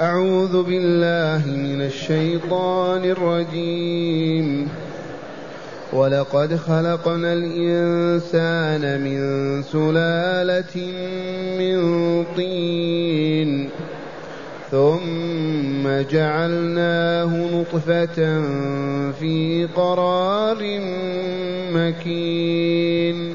أعوذ بالله من الشيطان الرجيم. ولقد خلقنا الإنسان من سلالة من طين. ثم جعلناه نطفة في قرار مكين.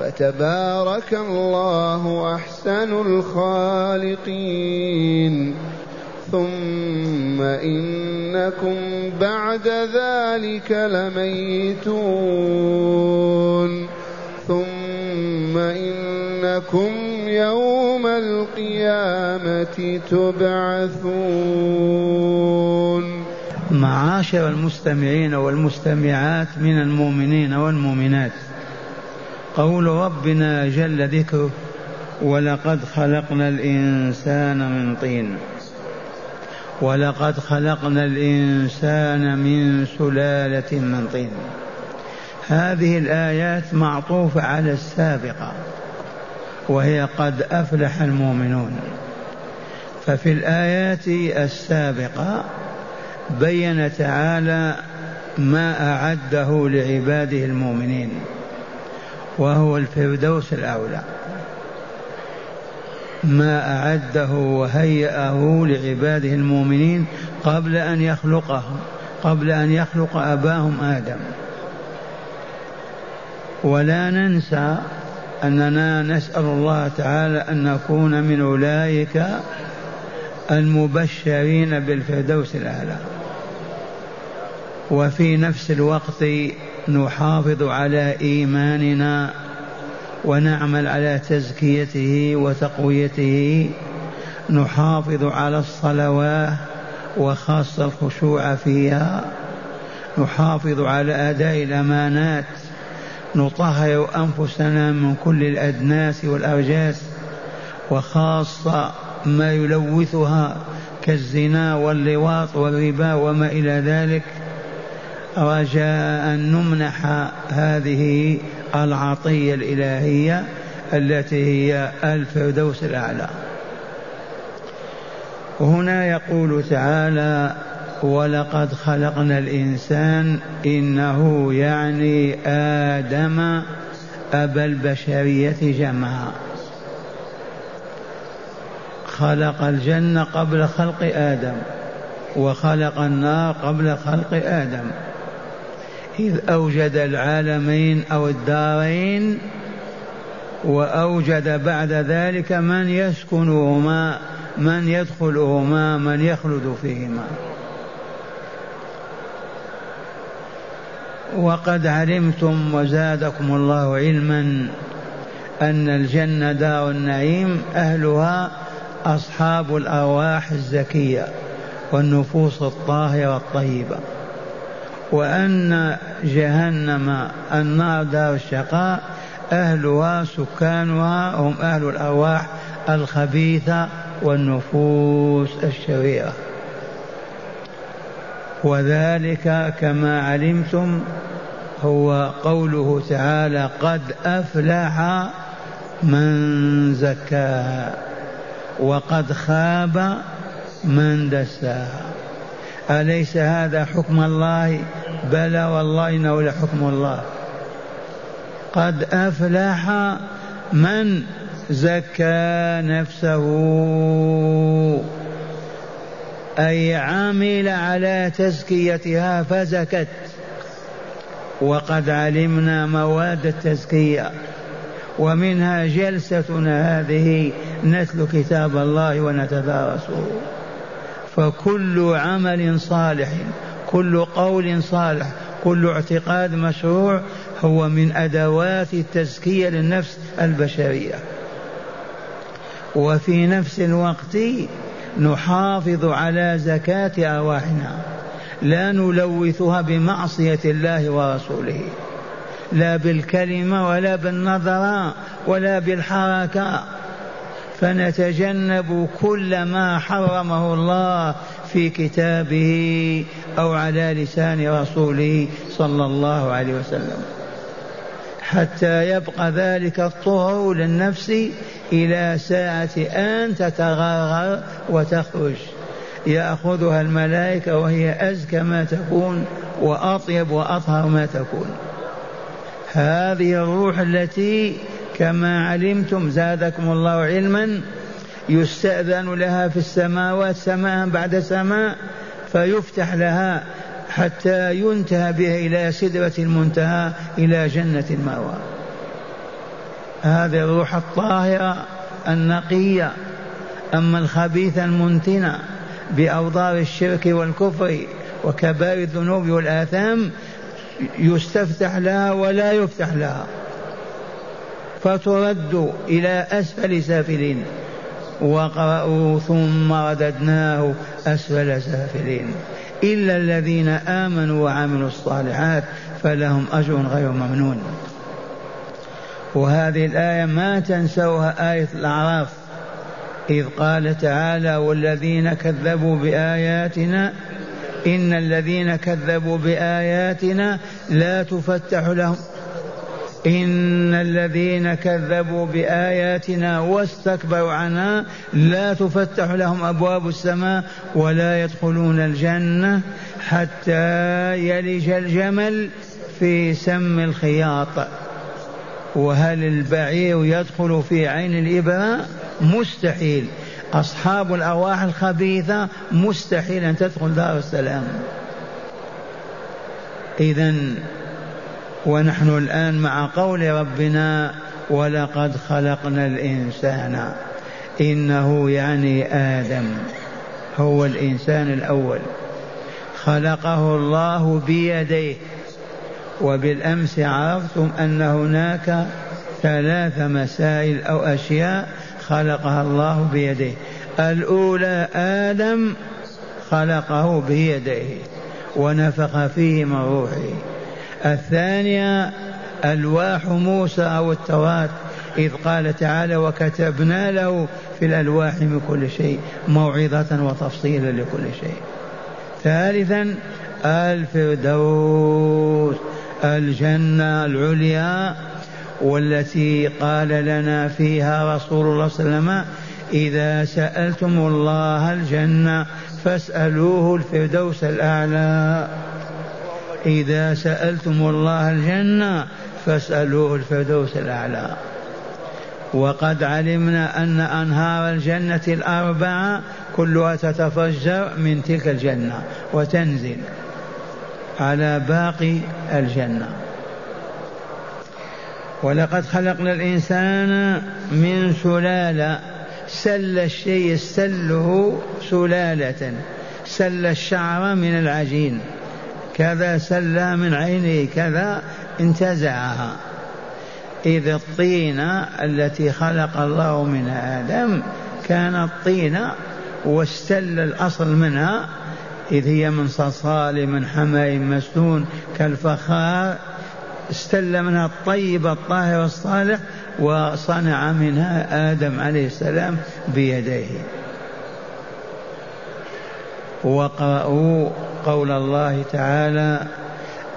فتبارك الله أحسن الخالقين. ثم إنكم بعد ذلك لميتون. ثم إنكم يوم القيامة تبعثون. معاشر المستمعين والمستمعات من المؤمنين والمؤمنات. قول ربنا جل ذكره ولقد خلقنا الإنسان من طين. ولقد خلقنا الإنسان من سلالة من طين. هذه الآيات معطوفة على السابقة وهي قد أفلح المؤمنون. ففي الآيات السابقة بين تعالى ما أعده لعباده المؤمنين. وهو الفردوس الأعلى ما أعده وهيأه لعباده المؤمنين قبل أن يخلقهم قبل أن يخلق أباهم آدم. ولا ننسى أننا نسأل الله تعالى أن نكون من أولئك المبشرين بالفردوس الأعلى. وفي نفس الوقت نحافظ على إيماننا ونعمل على تزكيته وتقويته نحافظ على الصلوات وخاصة الخشوع فيها نحافظ على أداء الأمانات نطهر أنفسنا من كل الأدناس والأرجاس وخاصة ما يلوثها كالزنا واللواط والربا وما إلى ذلك. رجاء أن نمنح هذه العطية الإلهية التي هي الفردوس الأعلى. هنا يقول تعالى ولقد خلقنا الإنسان إنه يعني آدم أبا البشرية جمعا. خلق الجنة قبل خلق آدم وخلق النار قبل خلق آدم. إذ أوجد العالمين أو الدارين وأوجد بعد ذلك من يسكنهما من يدخلهما من يخلد فيهما. وقد علمتم وزادكم الله علما أن الجنة دار النعيم أهلها أصحاب الأرواح الزكية والنفوس الطاهرة الطيبة. وأن جهنم النار دار الشقاء أهلها سكانها هم أهل الأرواح الخبيثة والنفوس الشريرة. وذلك كما علمتم هو قوله تعالى قد أفلح من زكاها وقد خاب من دساها أليس هذا حكم الله؟ بلى والله إنه لحكم الله. قد أفلح من زكى نفسه. أي عمل على تزكيتها فزكت. وقد علمنا مواد التزكية. ومنها جلستنا هذه نتلو كتاب الله ونتدارسه. فكل عمل صالح كل قول صالح كل اعتقاد مشروع هو من أدوات التزكيه للنفس البشرية. وفي نفس الوقت نحافظ على زكاة أرواحنا لا نلوثها بمعصية الله ورسوله لا بالكلمة ولا بالنظرة ولا بالحركة. فنتجنب كل ما حرمه الله في كتابه أو على لسان رسوله صلى الله عليه وسلم. حتى يبقى ذلك الطهر للنفس إلى ساعة أن تتغرغر وتخرج. يأخذها الملائكة وهي أزكى ما تكون وأطيب وأطهر ما تكون. هذه الروح التي كما علمتم زادكم الله علما يستأذن لها في السماوات سماء بعد سماء فيفتح لها حتى ينتهى بها إلى سدرة المنتهى إلى جنة المأوى. هذه الروح الطاهرة النقية. أما الخبيثة المنتنة بأوضار الشرك والكفر وكبائر الذنوب والآثام يستفتح لها ولا يفتح لها. فترد إلى أسفل سافلين. وقرأوا ثم رددناه أسفل سافلين. إلا الذين آمنوا وعملوا الصالحات فلهم أجر غير ممنون. وهذه الآية ما تنسوها آية الأعراف. إذ قال تعالى والذين كذبوا بآياتنا إن الذين كذبوا بآياتنا لا تفتح لهم إن الذين كذبوا بآياتنا واستكبروا عنها لا تفتح لهم أبواب السماء ولا يدخلون الجنة حتى يلج الجمل في سم الخياط. وهل البعير يدخل في عين الإبرة مستحيل. أصحاب الأرواح الخبيثة مستحيل أن تدخل دار السلام. إذا ونحن الآن مع قول ربنا ولقد خلقنا الإنسان. إنه يعني آدم. هو الإنسان الأول. خلقه الله بيديه. وبالأمس عرفتم أن هناك ثلاث مسائل أو أشياء خلقها الله بيديه. الأولى آدم خلقه بيديه ونفخ فيه من روحه. الثانية ألواح موسى أو التوراة إذ قال تعالى وكتبنا له في الألواح من كل شيء موعظة وتفصيلا لكل شيء. ثالثا الفردوس الجنة العليا والتي قال لنا فيها رسول الله صلى الله عليه وسلم إذا سألتم الله الجنة فاسألوه الفردوس الأعلى. إذا سألتم الله الجنة فاسألوه الفردوس الأعلى. وقد علمنا أن أنهار الجنة الأربعة كلها تتفجر من تلك الجنة وتنزل على باقي الجنة. ولقد خلقنا الإنسان من سلالة سل الشيء سله سلالة سل الشعر من العجين. كذا سلى من عينه كذا انتزعها. إذ الطينة التي خلق الله من آدم كانت طينة واستل الأصل منها إذ هي من صلصال من حماء مسنون كالفخار. استل منها الطيب الطاهر الصالح وصنع منها آدم عليه السلام بيديه. وقرأوا قول الله تعالى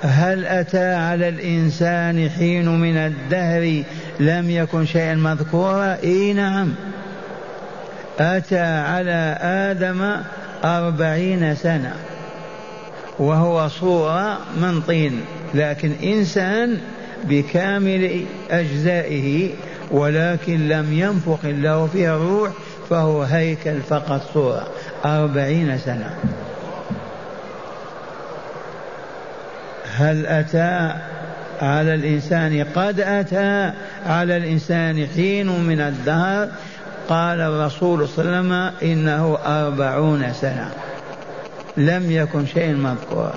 هل أتى على الإنسان حين من الدهر لم يكن شيئا مذكورا؟ إي نعم. أتى على آدم أربعين سنة وهو صورة من طين لكن إنسان بكامل أجزائه ولكن لم ينفخ الله فيه الروح فهو هيكل فقط صورة أربعين سنة. هل أتى على الإنسان قد أتى على الإنسان حين من الدهر؟ قال الرسول صلى الله عليه وسلم إنه أربعون سنة. لم يكن شيء مذكورا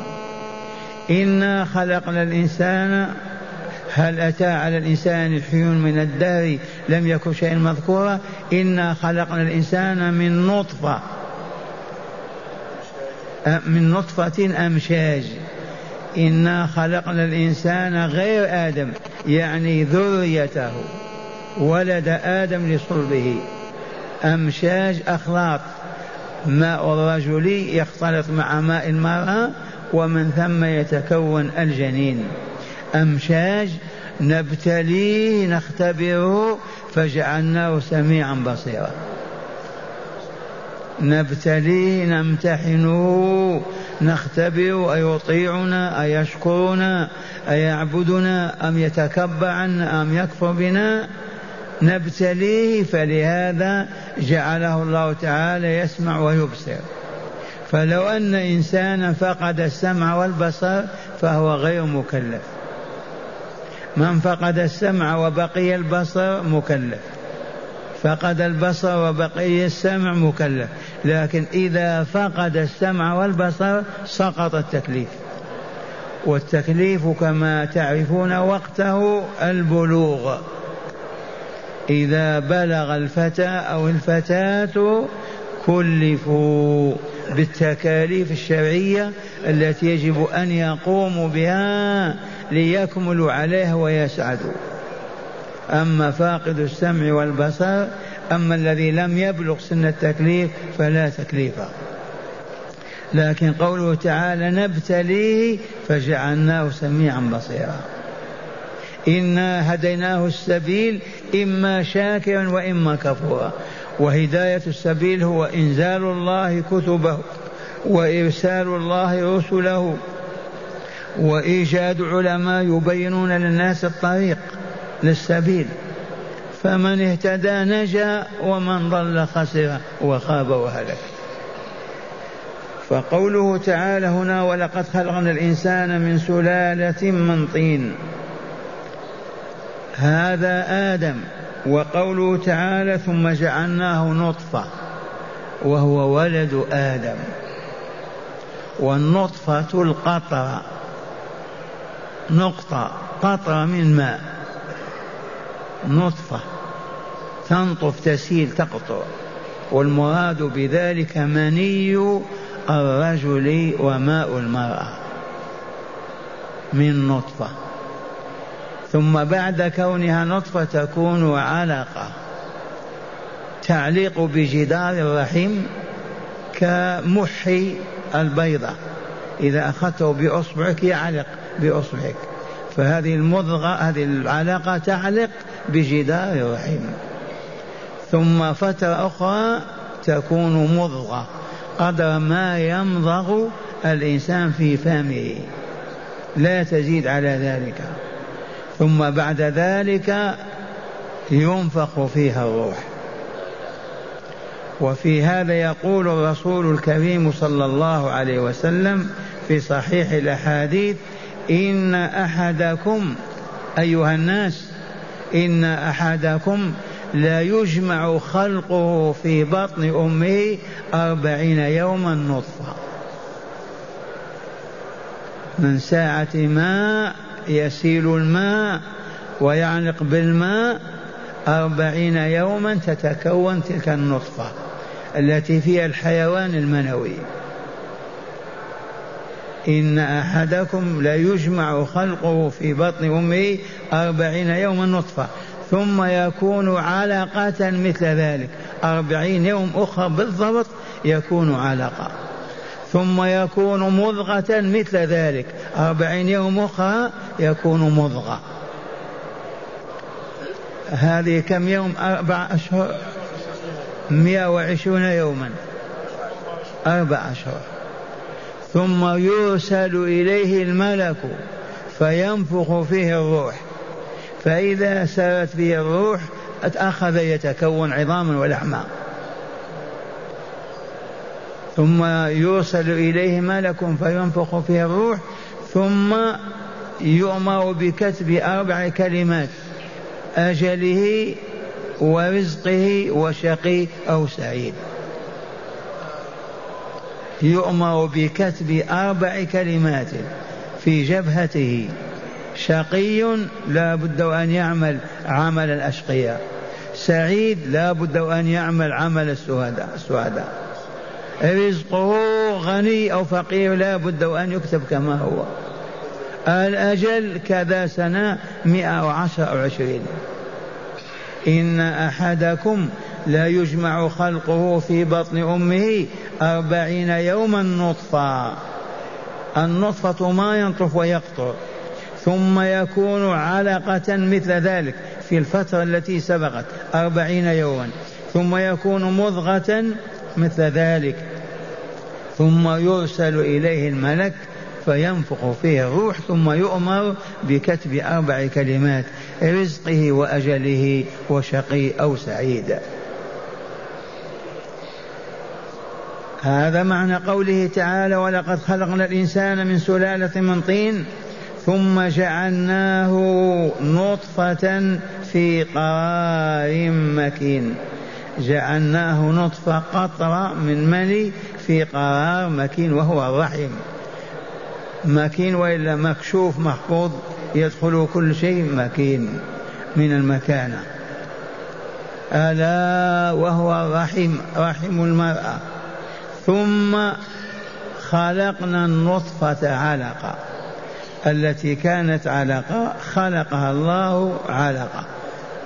إنا خلقنا الإنسان. هل أتى على الإنسان حين من الدهر؟ لم يكن شيء مذكورا إنا خلقنا الإنسان من نطفة. من نطفة أمشاج إنا خلقنا الإنسان غير آدم يعني ذريته ولد آدم لصلبه. أمشاج أخلاط ماء الرجل يختلط مع ماء المرأة ومن ثم يتكون الجنين. أمشاج نبتليه نختبره فجعلناه سميعا بصيرا. نبتليه نمتحنه. نختبر أيطيعنا أيشكرنا أيعبدنا أم يتكبر عنا أم يكفر بنا نبتليه فلهذا جعله الله تعالى يسمع ويبصر. فلو أن إنسانا فقد السمع والبصر فهو غير مكلف. من فقد السمع وبقي البصر مكلف. فقد البصر وبقي السمع مكلف. لكن إذا فقد السمع والبصر سقط التكليف. والتكليف كما تعرفون وقته البلوغ. إذا بلغ الفتى أو الفتاة كلفوا بالتكاليف الشرعية التي يجب أن يقوموا بها ليكملوا عليها ويسعدوا. أما فاقد السمع والبصر أما الذي لم يبلغ سن التكليف فلا تكليف. لكن قوله تعالى نبتليه فجعلناه سميعا بصيرا. إنا هديناه السبيل إما شاكرا وإما كفورا. وهداية السبيل هو إنزال الله كتبه وإرسال الله رسله وإيجاد علماء يبينون للناس الطريق للسبيل. فمن اهتدى نجا ومن ضل خسر وخاب وهلك. فقوله تعالى هنا ولقد خلقنا الإنسان من سلالة من طين هذا آدم وقوله تعالى ثم جعلناه نطفة وهو ولد آدم. والنطفة القطرة نقطة قطرة من ماء. نطفة تنطف تسيل تقطر والمراد بذلك مني الرجل وماء المرأة من نطفة. ثم بعد كونها نطفة تكون علقة. تعليق بجدار الرحم كمحي البيضة. إذا أخذته بأصبعك يعلق بأصبعك. فهذه المضغة هذه العلاقة تعلق بجدار الرحم ثم فترة أخرى تكون مضغة قدر ما يمضغ الإنسان في فمه. لا تزيد على ذلك. ثم بعد ذلك ينفخ فيها الروح. وفي هذا يقول الرسول الكريم صلى الله عليه وسلم في صحيح الأحاديث إن أحدكم أيها الناس إن أحدكم لا يجمع خلقه في بطن أمه أربعين يوما نطفة. من ساعة ما يسيل الماء ويعلق بالماء أربعين يوما تتكون تلك النطفة التي فيها الحيوان المنوي. إن أحدكم ليجمع خلقه في بطن أمه أربعين يوما نطفة ثم يكون علقة مثل ذلك أربعين يوم أخرى بالضبط يكون علقة. ثم يكون مضغة مثل ذلك أربعين يوم أخرى يكون مضغة. هذه كم يوم؟ أربع أشهر مئة وعشرون يوما. أربع أشهر. ثم يرسل إليه الملك فينفخ فيه الروح. فإذا سرت فيه الروح أخذ يتكون عظاما ولحما. ثم يرسل إليه ملك فينفخ فيه الروح ثم يؤمر بكتب أربع كلمات أجله ورزقه وشقي أو سعيد. يؤمر بكتب أربع كلمات في جبهته. شقي لا بد أن يعمل عمل الأشقياء. سعيد لا بد أن يعمل عمل السعداء رزقه غني أو فقير لا بد وأن يكتب كما هو. الأجل كذا سنة مئة وعشر أو عشرين إن أحدكم لا يجمع خلقه في بطن أمه أربعين يوما نطفة. النطفة ما ينطف ويقطر ثم يكون علقة مثل ذلك في الفترة التي سبقت أربعين يوما. ثم يكون مضغة مثل ذلك ثم يرسل إليه الملك فينفخ فيه الروح ثم يؤمر بكتب أربع كلمات رزقه وأجله وشقي أو سعيد. هذا معنى قوله تعالى ولقد خلقنا الإنسان من سلالة من طين ثم جعلناه نطفة في قرار مكين. جعلناه نطفة قطرة من مني في قرار مكين وهو الرحم. مكين وإلا مكشوف محفوظ يدخل كل شيء مكين من المكانة. ألا وهو الرحم رحم المرأة. ثم خلقنا النطفة علقة. التي كانت علقة خلقها الله علقة.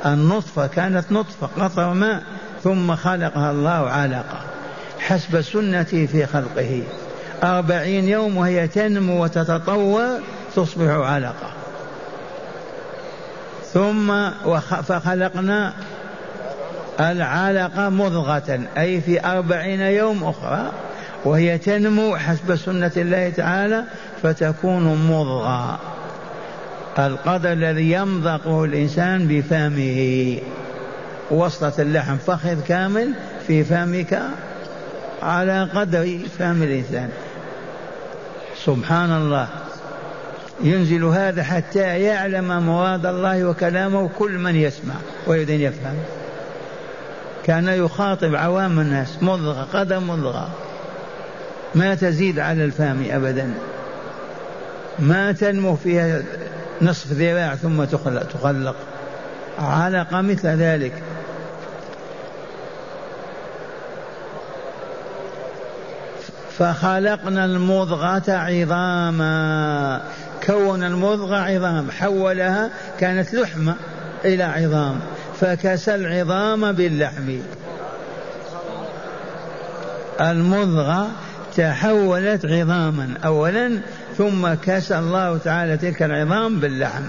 النطفة كانت نطفة قطر ماء ثم خلقها الله علقة. حسب سنته في خلقه. أربعين يوم وهي تنمو وتتطور تصبح علقة. ثم فخلقنا العلقة مضغة أي في أربعين يوم أخرى وهي تنمو حسب سنة الله تعالى فتكون مضغة. القدر الذي يمضغه الإنسان بفمه. وصلة اللحم فخذ كامل في فمك على قدر فم الإنسان. سبحان الله. ينزل هذا حتى يعلم مراد الله وكلامه كل من يسمع ويريد أن يفهم. كان يخاطب عوام الناس مضغة قدم مضغة. ما تزيد على الفم أبدا. ما تنمو فيها نصف ذراع ثم تخلق, تخلق. علقة مثل ذلك. فخلقنا المضغة عظاما. كون المضغة عظام حولها كانت لحمة إلى عظام. فكسى العظام باللحم. المضغة تحولت عظاما أولا ثم كسى الله تعالى تلك العظام باللحم.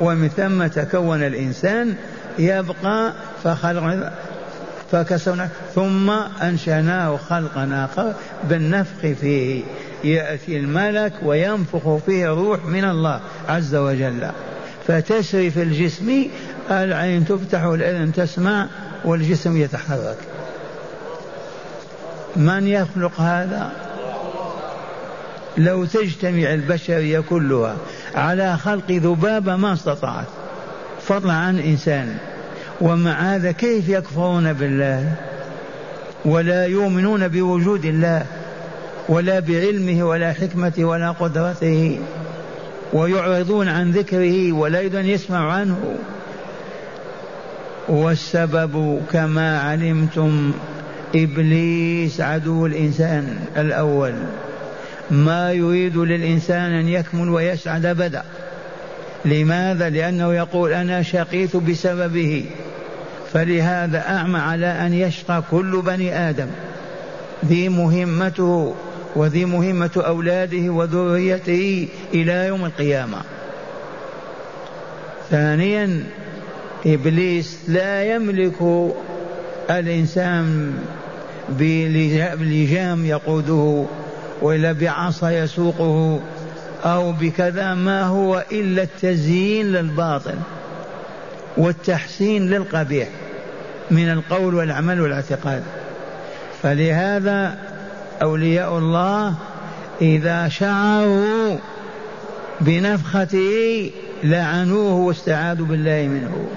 ومن ثم تكون الإنسان يبقى فخلق فكسونا ثم أنشأناه خلقا آخر بالنفخ فيه. يأتي الملك وينفخ فيه روح من الله عز وجل. فتسري في الجسم العين تفتح والأذن تسمع والجسم يتحرك. من يخلق هذا؟ لو تجتمع البشرية كلها على خلق ذبابة ما استطاعت. فضلا عن إنسان ومع هذا كيف يكفرون بالله؟ ولا يؤمنون بوجود الله. ولا بعلمه ولا حكمته ولا قدرته. ويعرضون عن ذكره ولا يريدون يسمع عنه. والسبب كما علمتم إبليس عدو الإنسان الأول. ما يريد للإنسان أن يكمل ويسعد أبدا. لماذا؟ لأنه يقول أنا شقيت بسببه. فلهذا أعمى على أن يشقى كل بني آدم. ذي مهمته وذي مهمة أولاده وذريته إلى يوم القيامة. ثانيا إبليس لا يملك الإنسان بلجام يقوده وإلا بعصا يسوقه أو بكذا ما هو إلا التزيين للباطل والتحسين للقبيح من القول والعمل والاعتقاد. فلهذا أولياء الله إذا شعروا بنفخته لعنوه واستعاذوا بالله منه.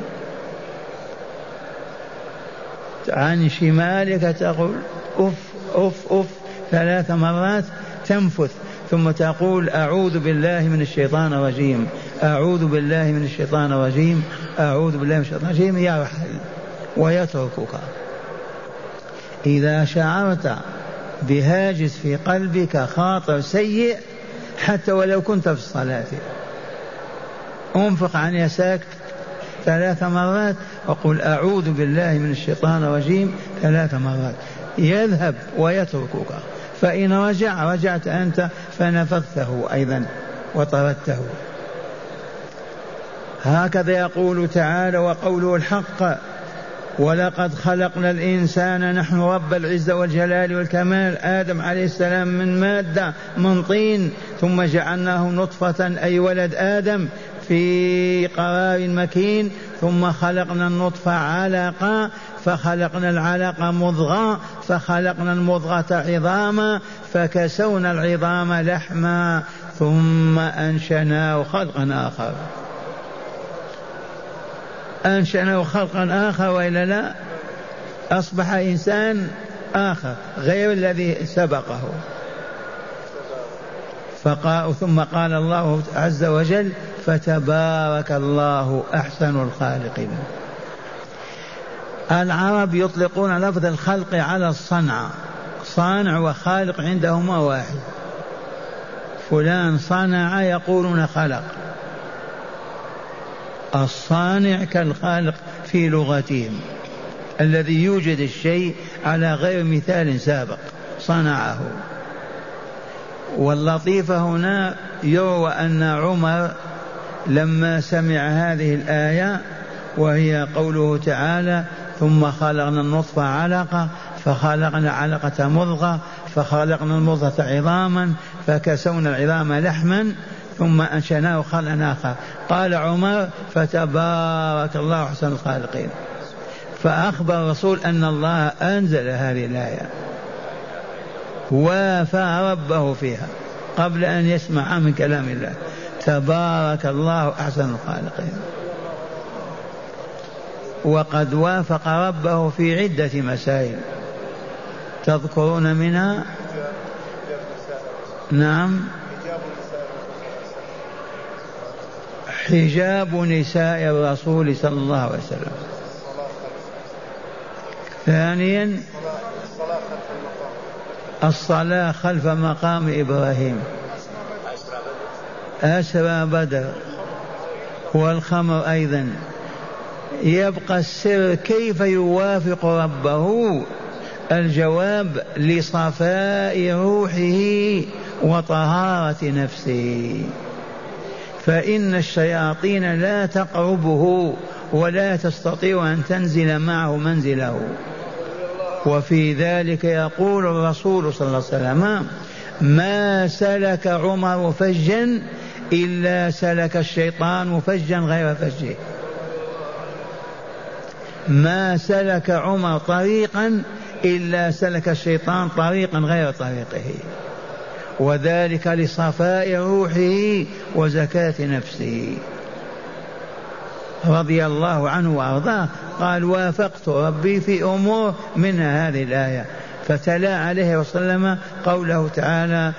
عن شمالك تقول أف أف أف ثلاث مرات تنفث ثم تقول أعوذ بالله من الشيطان الرجيم أعوذ بالله من الشيطان الرجيم أعوذ بالله من الشيطان الرجيم يرحل ويتركك. إذا شعرت بهاجس في قلبك خاطر سيء حتى ولو كنت في الصلاة. انفق عن يساك ثلاث مرات وقل أعوذ بالله من الشيطان الرجيم ثلاث مرات. يذهب ويتركك. فإن رجع رجعت أنت فنفذته أيضا وطردته. هكذا يقول تعالى وقوله الحق ولقد خلقنا الإنسان نحن رب العزة والجلال والكمال. آدم عليه السلام من مادة من طين ثم جعلناه نطفة أي ولد آدم. في قرار مكين ثم خلقنا النطفة علقة فخلقنا العلقة مضغة فخلقنا المضغة عظاما فكسونا العظام لحما ثم أنشناه خلقا آخر. أنشأناه خلقا آخر وإلا لا؟ أصبح إنسان آخر غير الذي سبقه. فقال ثم قال الله عز وجل فتبارك الله أحسن الخالقين. العرب يطلقون لفظ الخلق على الصنع. صانع وخالق عندهما واحد. فلان صنع يقولون خلق. الصانع كالخالق في لغتهم. الذي يوجد الشيء على غير مثال سابق. صنعه. واللطيف هنا يروى أن عمر لما سمع هذه الآية وهي قوله تعالى ثم خلقنا النطفة علقة فخلقنا علقة مضغة فخلقنا المضغة عظاما فكسونا العظام لحما ثم أنشأناه خلقا آخر قال عمر فتبارك الله أحسن الخالقين. فأخبر الرسول أن الله أنزل هذه الآية. وافى ربه فيها قبل أن يسمع من كلام الله. تبارك الله أحسن الخالقين. وقد وافق ربه في عدة مسائل. تذكرون منها؟ نعم. حجاب نساء الرسول صلى الله عليه وسلم. ثانيا الصلاة خلف مقام إبراهيم. أسرى بدر والخمر أيضا. يبقى السر كيف يوافق ربه؟ الجواب لصفاء روحه وطهارة نفسه. فإن الشياطين لا تقربه ولا تستطيع أن تنزل معه منزله. وفي ذلك يقول الرسول صلى الله عليه وسلم ما سلك عمر فجا إلا سلك الشيطان فجا غير فجه. ما سلك عمر طريقا إلا سلك الشيطان طريقا غير طريقه. وذلك لصفاء روحه وزكاة نفسه. رضي الله عنه وأرضاه قال وافقت ربي في أمور منها هذه الآية. فتلا عليه وسلم قوله تعالى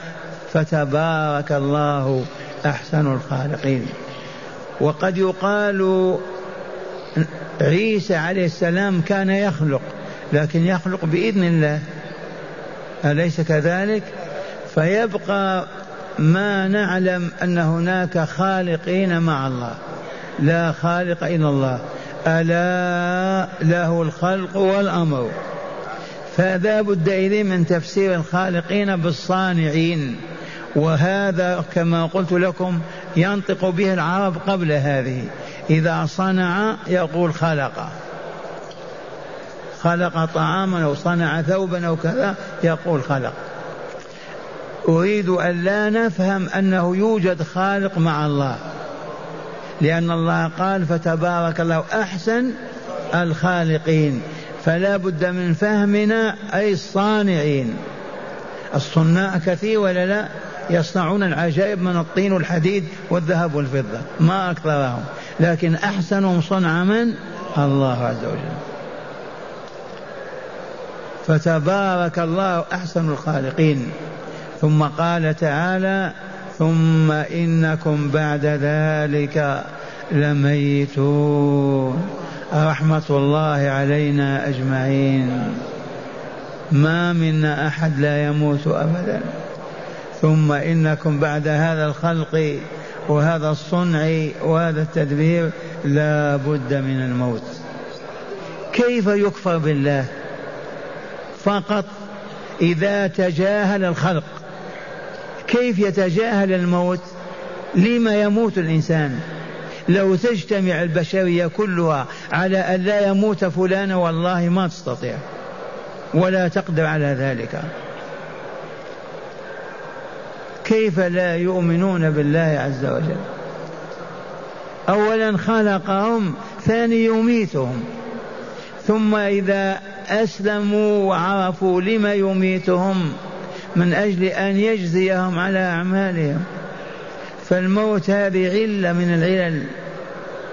فتبارك الله أحسن الخالقين. وقد يقال عيسى عليه السلام كان يخلق لكن يخلق بإذن الله. أليس كذلك؟ فيبقى ما نعلم أن هناك خالقين مع الله. لا خالق إلا الله. ألا له الخلق والأمر. فلا بد إليه من تفسير الخالقين بالصانعين. وهذا كما قلت لكم ينطق به العرب قبل هذه. إذا صنع يقول خلق. خلق طعاما أو صنع ثوبا أو كذا يقول خلق. أريد أن لا نفهم أنه يوجد خالق مع الله. لأن الله قال فتبارك الله أحسن الخالقين. فلا بد من فهمنا أي الصانعين. الصناع كثير ولا لا؟ يصنعون العجائب من الطين والحديد والذهب والفضة. ما أكثرهم. لكن أحسنهم صنع من؟ الله عز وجل. فتبارك الله أحسن الخالقين. ثم قال تعالى ثم إنكم بعد ذلك لميتون. رحمة الله علينا أجمعين. ما منا أحد لا يموت أبدا. ثم إنكم بعد هذا الخلق وهذا الصنع وهذا التدبير لا بد من الموت. كيف يكفر بالله؟ فقط إذا تجاهل الخلق. كيف يتجاهل الموت؟ لما يموت الإنسان؟ لو تجتمع البشرية كلها على أن لا يموت فلان والله ما تستطيع. ولا تقدر على ذلك. كيف لا يؤمنون بالله عز وجل؟ اولا خلقهم ثاني يميتهم. ثم إذا أسلموا وعرفوا لما يميتهم من أجل أن يجزيهم على أعمالهم. فالموت هذه علة من العلل.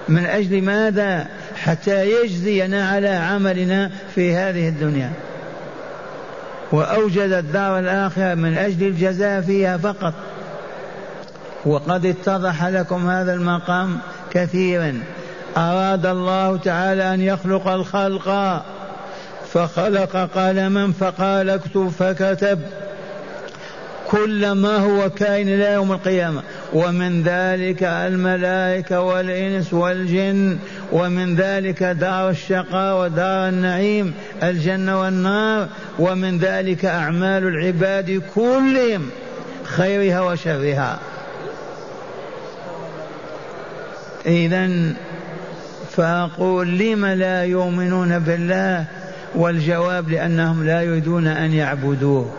من أجل ماذا؟ حتى يجزينا على عملنا في هذه الدنيا. وأوجد الدار الآخرة من أجل الجزاء فيها فقط. وقد اتضح لكم هذا المقام كثيرا. أراد الله تعالى أن يخلق الخلق فخلق قلما فقال اكتب فكتب. كل ما هو كائن إلى يوم القيامة. ومن ذلك الملائكة والإنس والجن. ومن ذلك دار الشقاء ودار النعيم الجنة والنار. ومن ذلك أعمال العباد كلهم خيرها وشرها. إذا فأقول لم لا يؤمنون بالله؟ والجواب لأنهم لا يريدون أن يعبدوه.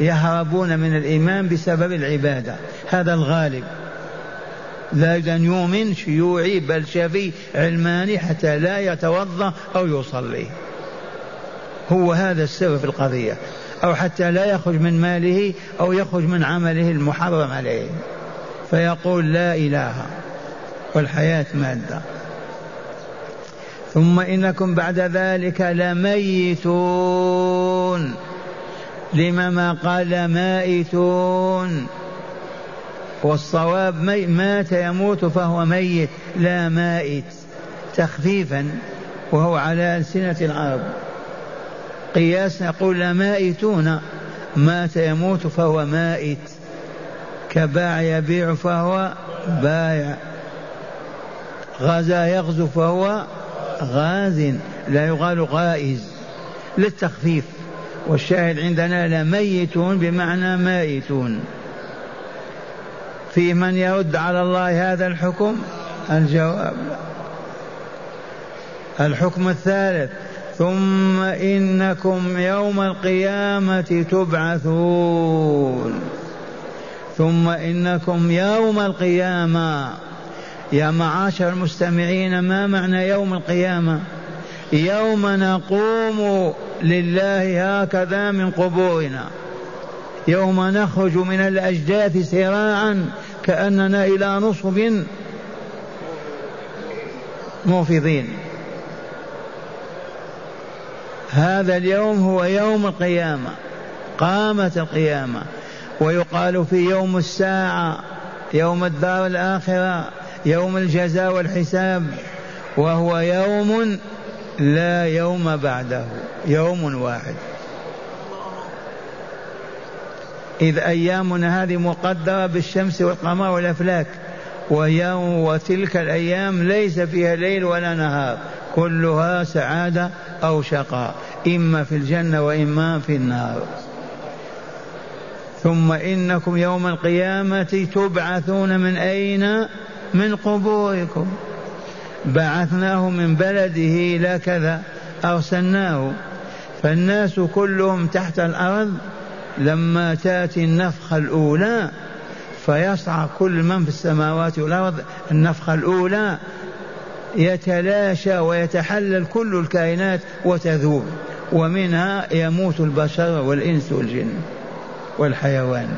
يهربون من الإيمان بسبب العبادة. هذا الغالب. لا أن يؤمن شيوعي بلشفي علماني حتى لا يتوضأ أو يصلي. هو هذا السر في القضية. أو حتى لا يخرج من ماله أو يخرج من عمله المحرم عليه. فيقول لا إله. والحياة مادة. ثم إنكم بعد ذلك لميتون. لما ما قال مائتون. والصواب مات يموت فهو ميت لا مائت. تخفيفا وهو على ألسنة العرب. قياس نقول مائتون. مات يموت فهو مائت. كباع يبيع فهو بائع غزا يغزو فهو غاز. لا يقال غائز. للتخفيف. والشاهد عندنا لميتون بمعنى مائتون. في من يرد على الله هذا الحكم؟ الجواب. الحكم الثالث ثم إنكم يوم القيامة تبعثون. ثم إنكم يوم القيامة. يا معاشر المستمعين ما معنى يوم القيامة؟ يوم نقوم لله هكذا من قبورنا. يوم نخرج من الأجداث سراعا كأننا إلى نصب موفضين. هذا اليوم هو يوم القيامة قامت القيامة. ويقال في يوم الساعة يوم الدار الآخرة يوم الجزاء والحساب. وهو يوم لا يوم بعده يوم واحد. إذ أيامنا هذه مقدرة بالشمس والقمر والأفلاك ويوم وتلك الأيام ليس فيها ليل ولا نهار كلها سعادة أو شقاء إما في الجنة وإما في النار. ثم إنكم يوم القيامة تبعثون من أين؟ من قبوركم. بعثناه من بلده إلى كذا أرسلناه. فالناس كلهم تحت الأرض لما تأتي النفخة الأولى فيصعق كل من في السماوات والأرض. النفخة الأولى يتلاشى ويتحلل كل الكائنات وتذوب ومنها يموت البشر والإنس والجن والحيوان.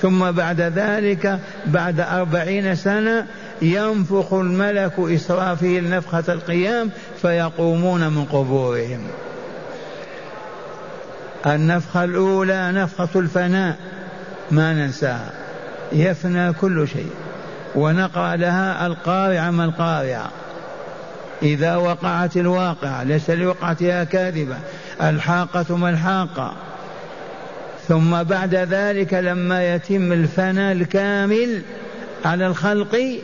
ثم بعد ذلك بعد أربعين سنة ينفخ الملك إسرافيل نفخة القيام فيقومون من قبورهم. النفخة الأولى نفخة الفناء ما ننساها. يفنى كل شيء. ونقرأ لها القارعة ما القارعة. إذا وقعت الواقعة ليس لوقعتها كاذبة. الحاقة ما الحاقة. ثم بعد ذلك لما يتم الفناء الكامل على الخلق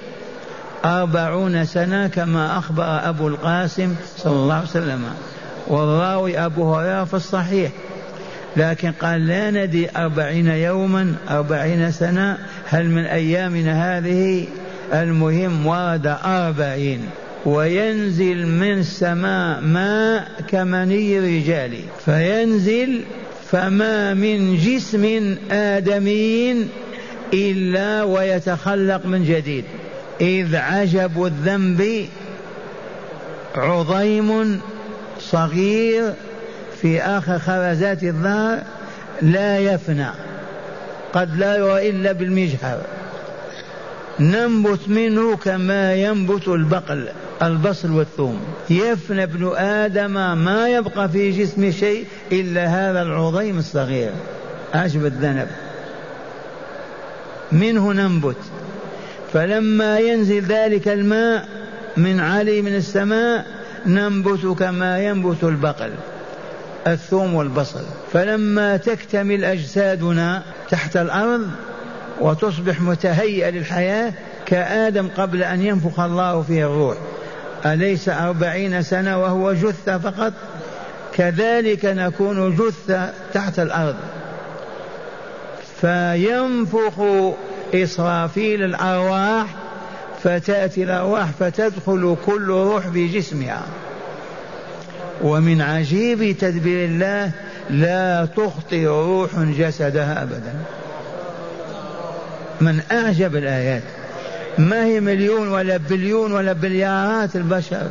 أربعون سنة كما أخبر أبو القاسم صلى الله عليه وسلم. والراوي أبو هريرة في الصحيح. لكن قال لا ندي أربعين يوما أربعين سنة هل من أيامنا هذه؟ المهم ورد أربعين. وينزل من السماء ماء كمني رجال فينزل فما من جسم آدمي إلا ويتخلق من جديد. إذ عجب الذنب عظيم صغير في آخر خرزات الظهر لا يفنى قد لا يرى إلا بالمجهر. ننبت منه كما ينبت البقل البصل والثوم. يفنى ابن آدم ما يبقى في جسم شيء إلا هذا العظيم الصغير. عجب الذنب. منه ننبت. فلما ينزل ذلك الماء من علي من السماء ننبت كما ينبت البقل. الثوم والبصل. فلما تكتمل أجسادنا تحت الأرض وتصبح متهيئة للحياة كآدم قبل أن ينفخ الله فيه الروح. أليس أربعين سنة وهو جثة فقط؟ كذلك نكون جثة تحت الأرض. فينفخ إسرافيل الأرواح فتأتي الأرواح فتدخل كل روح في جسمها. ومن عجيب تدبير الله لا تخطئ روح جسدها أبدا. من أعجب الآيات. ما هي مليون ولا بليون ولا بليارات البشر.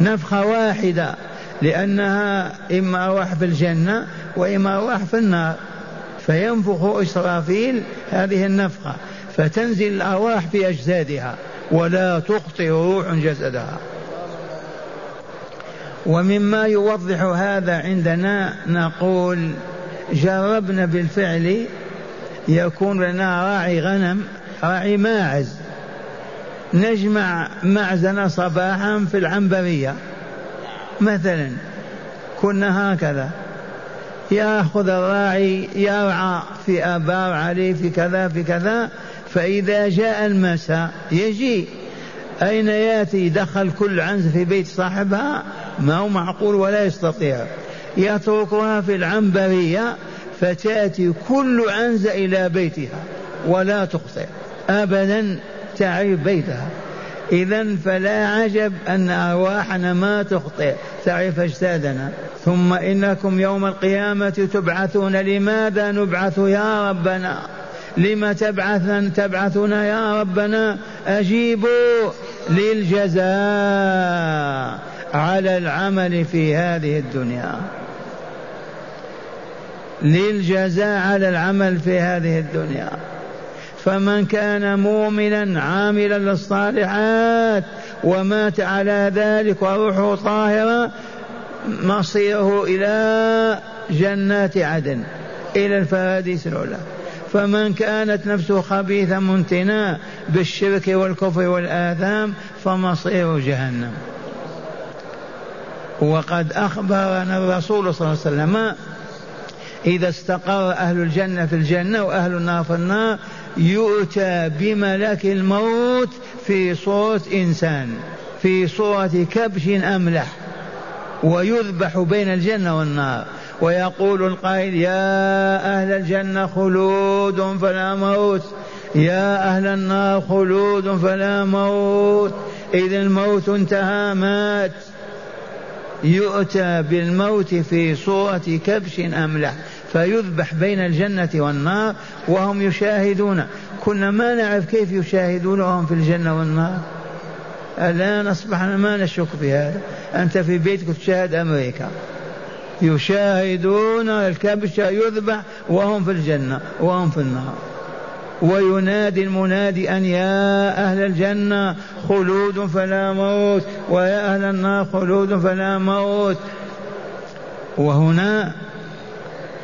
نفخة واحدة لأنها إما أرواح في الجنة وإما أرواح في النار. فينفخ إسرافيل هذه النفخة فتنزل الأرواح في أجسادها ولا تخطئ روح جسدها. ومما يوضح هذا عندنا نقول جربنا بالفعل يكون لنا راعي غنم راعي ماعز. نجمع معزنا صباحا في العنبرية. مثلا كنا هكذا. يأخذ الراعي يرعى في آبار عليه في كذا في كذا فإذا جاء المساء يجي. أين يأتي؟ دخل كل عنز في بيت صاحبها. ما هو معقول ولا يستطيع. يتركها في العنبرية فتأتي كل عنز إلى بيتها ولا تخطئ ابدا تعرف بيتها. إذا فلا عجب أن أرواحنا ما تخطئ تعرف أجسادنا. ثم إنكم يوم القيامة تبعثون لماذا نبعث يا ربنا؟ لم تبعثن تبعثنا يا ربنا؟ أجيبوا للجزاء. على العمل في هذه الدنيا. للجزاء على العمل في هذه الدنيا. فمن كان مؤمنا عاملا للصالحات ومات على ذلك وروحه طاهرة مصيره إلى جنات عدن إلى الفراديس العلى فمن كانت نفسه خبيثة منتنة بالشرك والكفر والآثام فمصيره جهنم. وقد أخبرنا الرسول صلى الله عليه وسلم إذا استقر أهل الجنة في الجنة وأهل النار في النار يؤتى بملك الموت في صورة إنسان في صورة كبش أملح ويذبح بين الجنة والنار. ويقول القائل يا أهل الجنة خلود فلا موت يا أهل النار خلود فلا موت إذا الموت انتهى مات. يؤتى بالموت في صورة كبش أملح فيذبح بين الجنة والنار وهم يشاهدون. كنا ما نعرف كيف يشاهدون وهم في الجنة والنار. الآن أصبحنا ما نشك في هذا. أنت في بيتك تشاهد أمريكا. يشاهدون الكبش يذبح وهم في الجنة وهم في النار. وينادي المنادي أن يا أهل الجنة خلود فلا موت ويا أهل النار خلود فلا موت. وهنا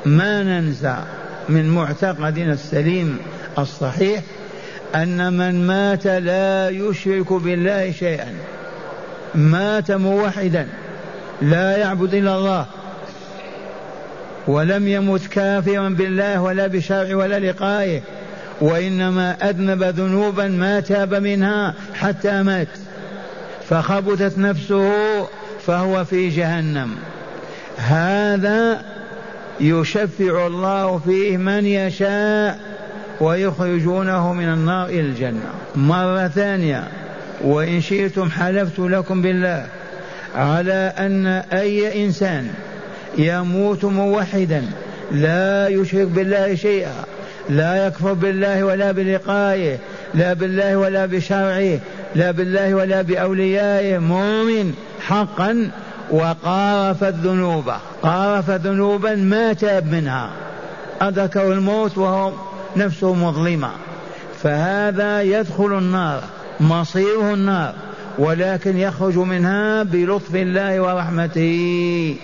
ما ننزع من معتقدنا السليم الصحيح أن من مات لا يشرك بالله شيئا مات موحدا لا يعبد إلا الله ولم يمت كافرا بالله ولا بشرع ولا لقائه. وإنما أذنب ذنوبا ما تاب منها حتى مات. فخبثت نفسه فهو في جهنم. هذا يشفع الله فيه من يشاء ويخرجونه من النار إلى الجنة. مرة ثانية وإن شئتم حلفت لكم بالله على أن أي إنسان يموت موحدا لا يشرك بالله شيئا لا يكفر بالله ولا بلقائه لا بالله ولا بشرعه لا بالله ولا بأوليائه. مؤمن حقا وقارف الذنوب قارف ذنوبا ما تاب منها. أدركه الموت وهو نفسه مظلمة. فهذا يدخل النار مصيره النار ولكن يخرج منها بلطف الله ورحمته.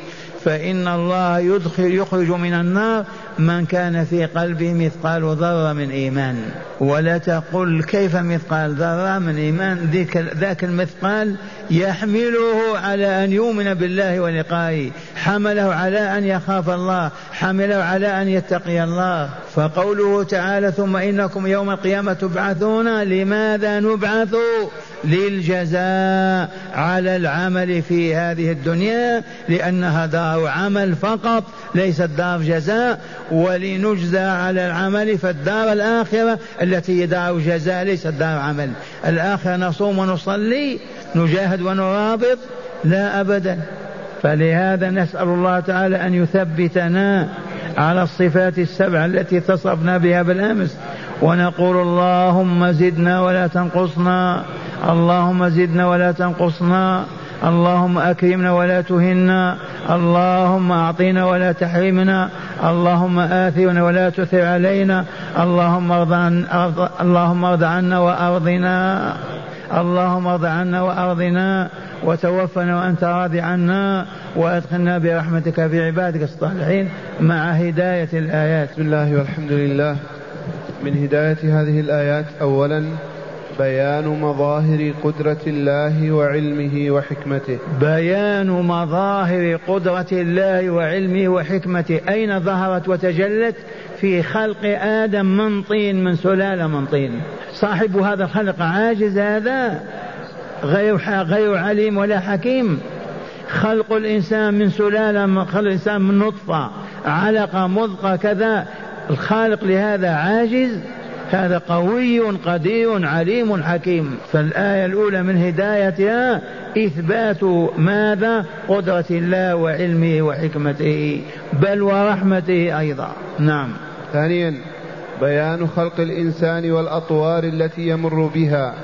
فإن الله يدخل يخرج من النار من كان في قلبه مثقال ذرة من إيمان. ولا تقل كيف مثقال ذرة من إيمان؟ ذاك المثقال يحمله على أن يؤمن بالله ولقائه. حمله على أن يخاف الله. حمله على أن يتقي الله. فقوله تعالى ثم إنكم يوم القيامة تبعثون لماذا نبعث؟ للجزاء على العمل في هذه الدنيا لأنها دار عمل فقط ليست دار جزاء. ولنجزى على العمل فالدار الآخرة التي دار جزاء ليست دار عمل. الآخرة نصوم ونصلي نجاهد ونرابط؟ لا أبدا. فلهذا نسأل الله تعالى أن يثبتنا على الصفات السبع التي اتصفنا بها بالأمس. ونقول اللهم زدنا ولا تنقصنا. اللهم زدنا ولا تنقصنا. اللهم أكرمنا ولا تهنا. اللهم أعطنا ولا تحرمنا. اللهم آثرنا ولا تثر علينا. اللهم ارض عنا وأرضنا. اللهم ارض عنا وأرضنا وتوفنا وأنت راضي عنا وأدخلنا برحمتك في عبادك الصالحين مع هداية الآيات. بسم الله والحمد لله. من هداية هذه الآيات أولا بيان مظاهر قدرة الله وعلمه وحكمته. بيان مظاهر قدرة الله وعلمه وحكمته. أين ظهرت وتجلت؟ في خلق آدم من طين من سلالة من طين. صاحب هذا الخلق عاجز هذا غير غير عليم ولا حكيم. خلق الإنسان من سلالة خلق الإنسان من نطفة علقة مضغة كذا. الخالق لهذا عاجز هذا قوي قدير عليم حكيم. فالآية الأولى من هدايتها إثبات ماذا؟ قدرة الله وعلمه وحكمته بل ورحمته أيضا. نعم. ثانيا بيان خلق الإنسان والأطوار التي يمر بها.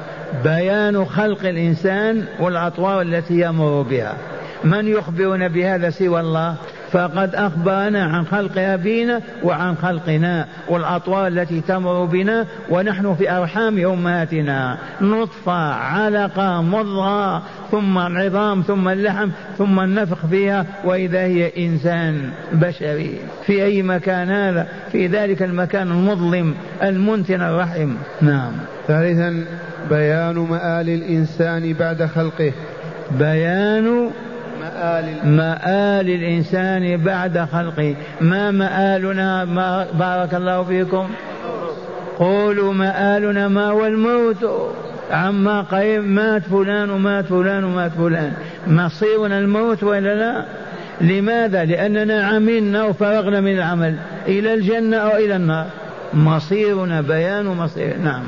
بيان خلق الإنسان والأطوار التي يمر بها. من يخبرنا بهذا سوى الله فقد أخبرنا عن خلق أبينا وعن خلقنا والأطوار التي تمر بنا ونحن في أرحام أمهاتنا نطفة علقة مضغة ثم العظام ثم اللحم ثم النفخ فيها وإذا هي إنسان بشري. في أي مكان هذا؟ في ذلك المكان المظلم المنتن الرحم. نعم. ثالثا بيان مآل الإنسان بعد خلقه. بيان مآل, الإنسان بعد خلقه. ما مآلنا ما بارك الله فيكم. قولوا مآلنا ما هو الموت عما قريب مات فلان ومات فلان ومات فلان. مصيرنا الموت ولا لا؟ لماذا؟ لأننا عملنا وفرغنا من العمل. إلى الجنة أو إلى النار. مصيرنا بيان مصير نعم.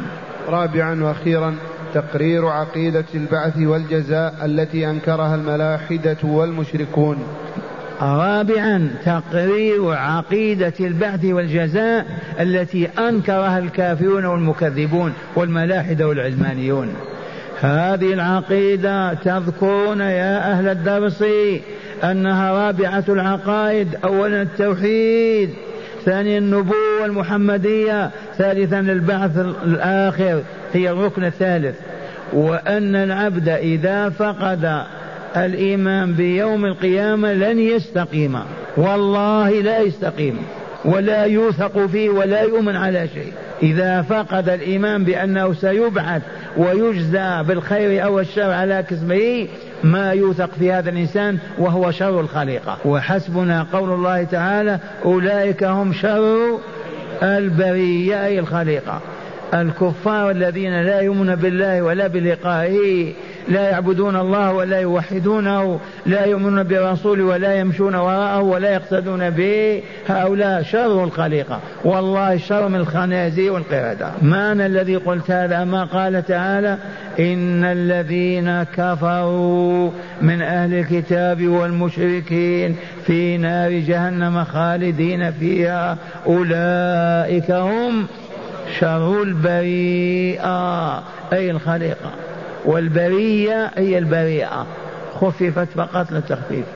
رابعا وأخيرا. تقرير عقيدة البعث والجزاء التي أنكرها الملاحدة والمشركون. رابعا تقرير عقيدة البعث والجزاء التي أنكرها الكافرون والمكذبون والملاحدة والعلمانيون. هذه العقيدة تذكرون يا أهل الدرس أنها رابعة العقائد أولا التوحيد ثانيا النبوة المحمدية ثالثا البعث الآخر. هي الركن الثالث وأن العبد إذا فقد الإيمان بيوم القيامة لن يستقيم. والله لا يستقيم ولا يوثق فيه ولا يؤمن على شيء. إذا فقد الإيمان بأنه سيبعث ويجزى بالخير أو الشر على كسبه ما يوثق في هذا الإنسان وهو شر الخليقة. وحسبنا قول الله تعالى أولئك هم شر البرية أي الخليقة. الكفار الذين لا يؤمنون بالله ولا بلقائه لا يعبدون الله ولا يوحدونه لا يؤمنون برسول ولا يمشون وراءه ولا يقتدون به هؤلاء شر الخليقة. والله شر من الخنازير والقردة. معنى الذي قلت هذا؟ ما قال تعالى إن الذين كفروا من أهل الكتاب والمشركين في نار جهنم خالدين فيها. أولئك هم شر البريئة أي الخليقة؟ والبرية هي البريئة. خففت فقط للتخفيف.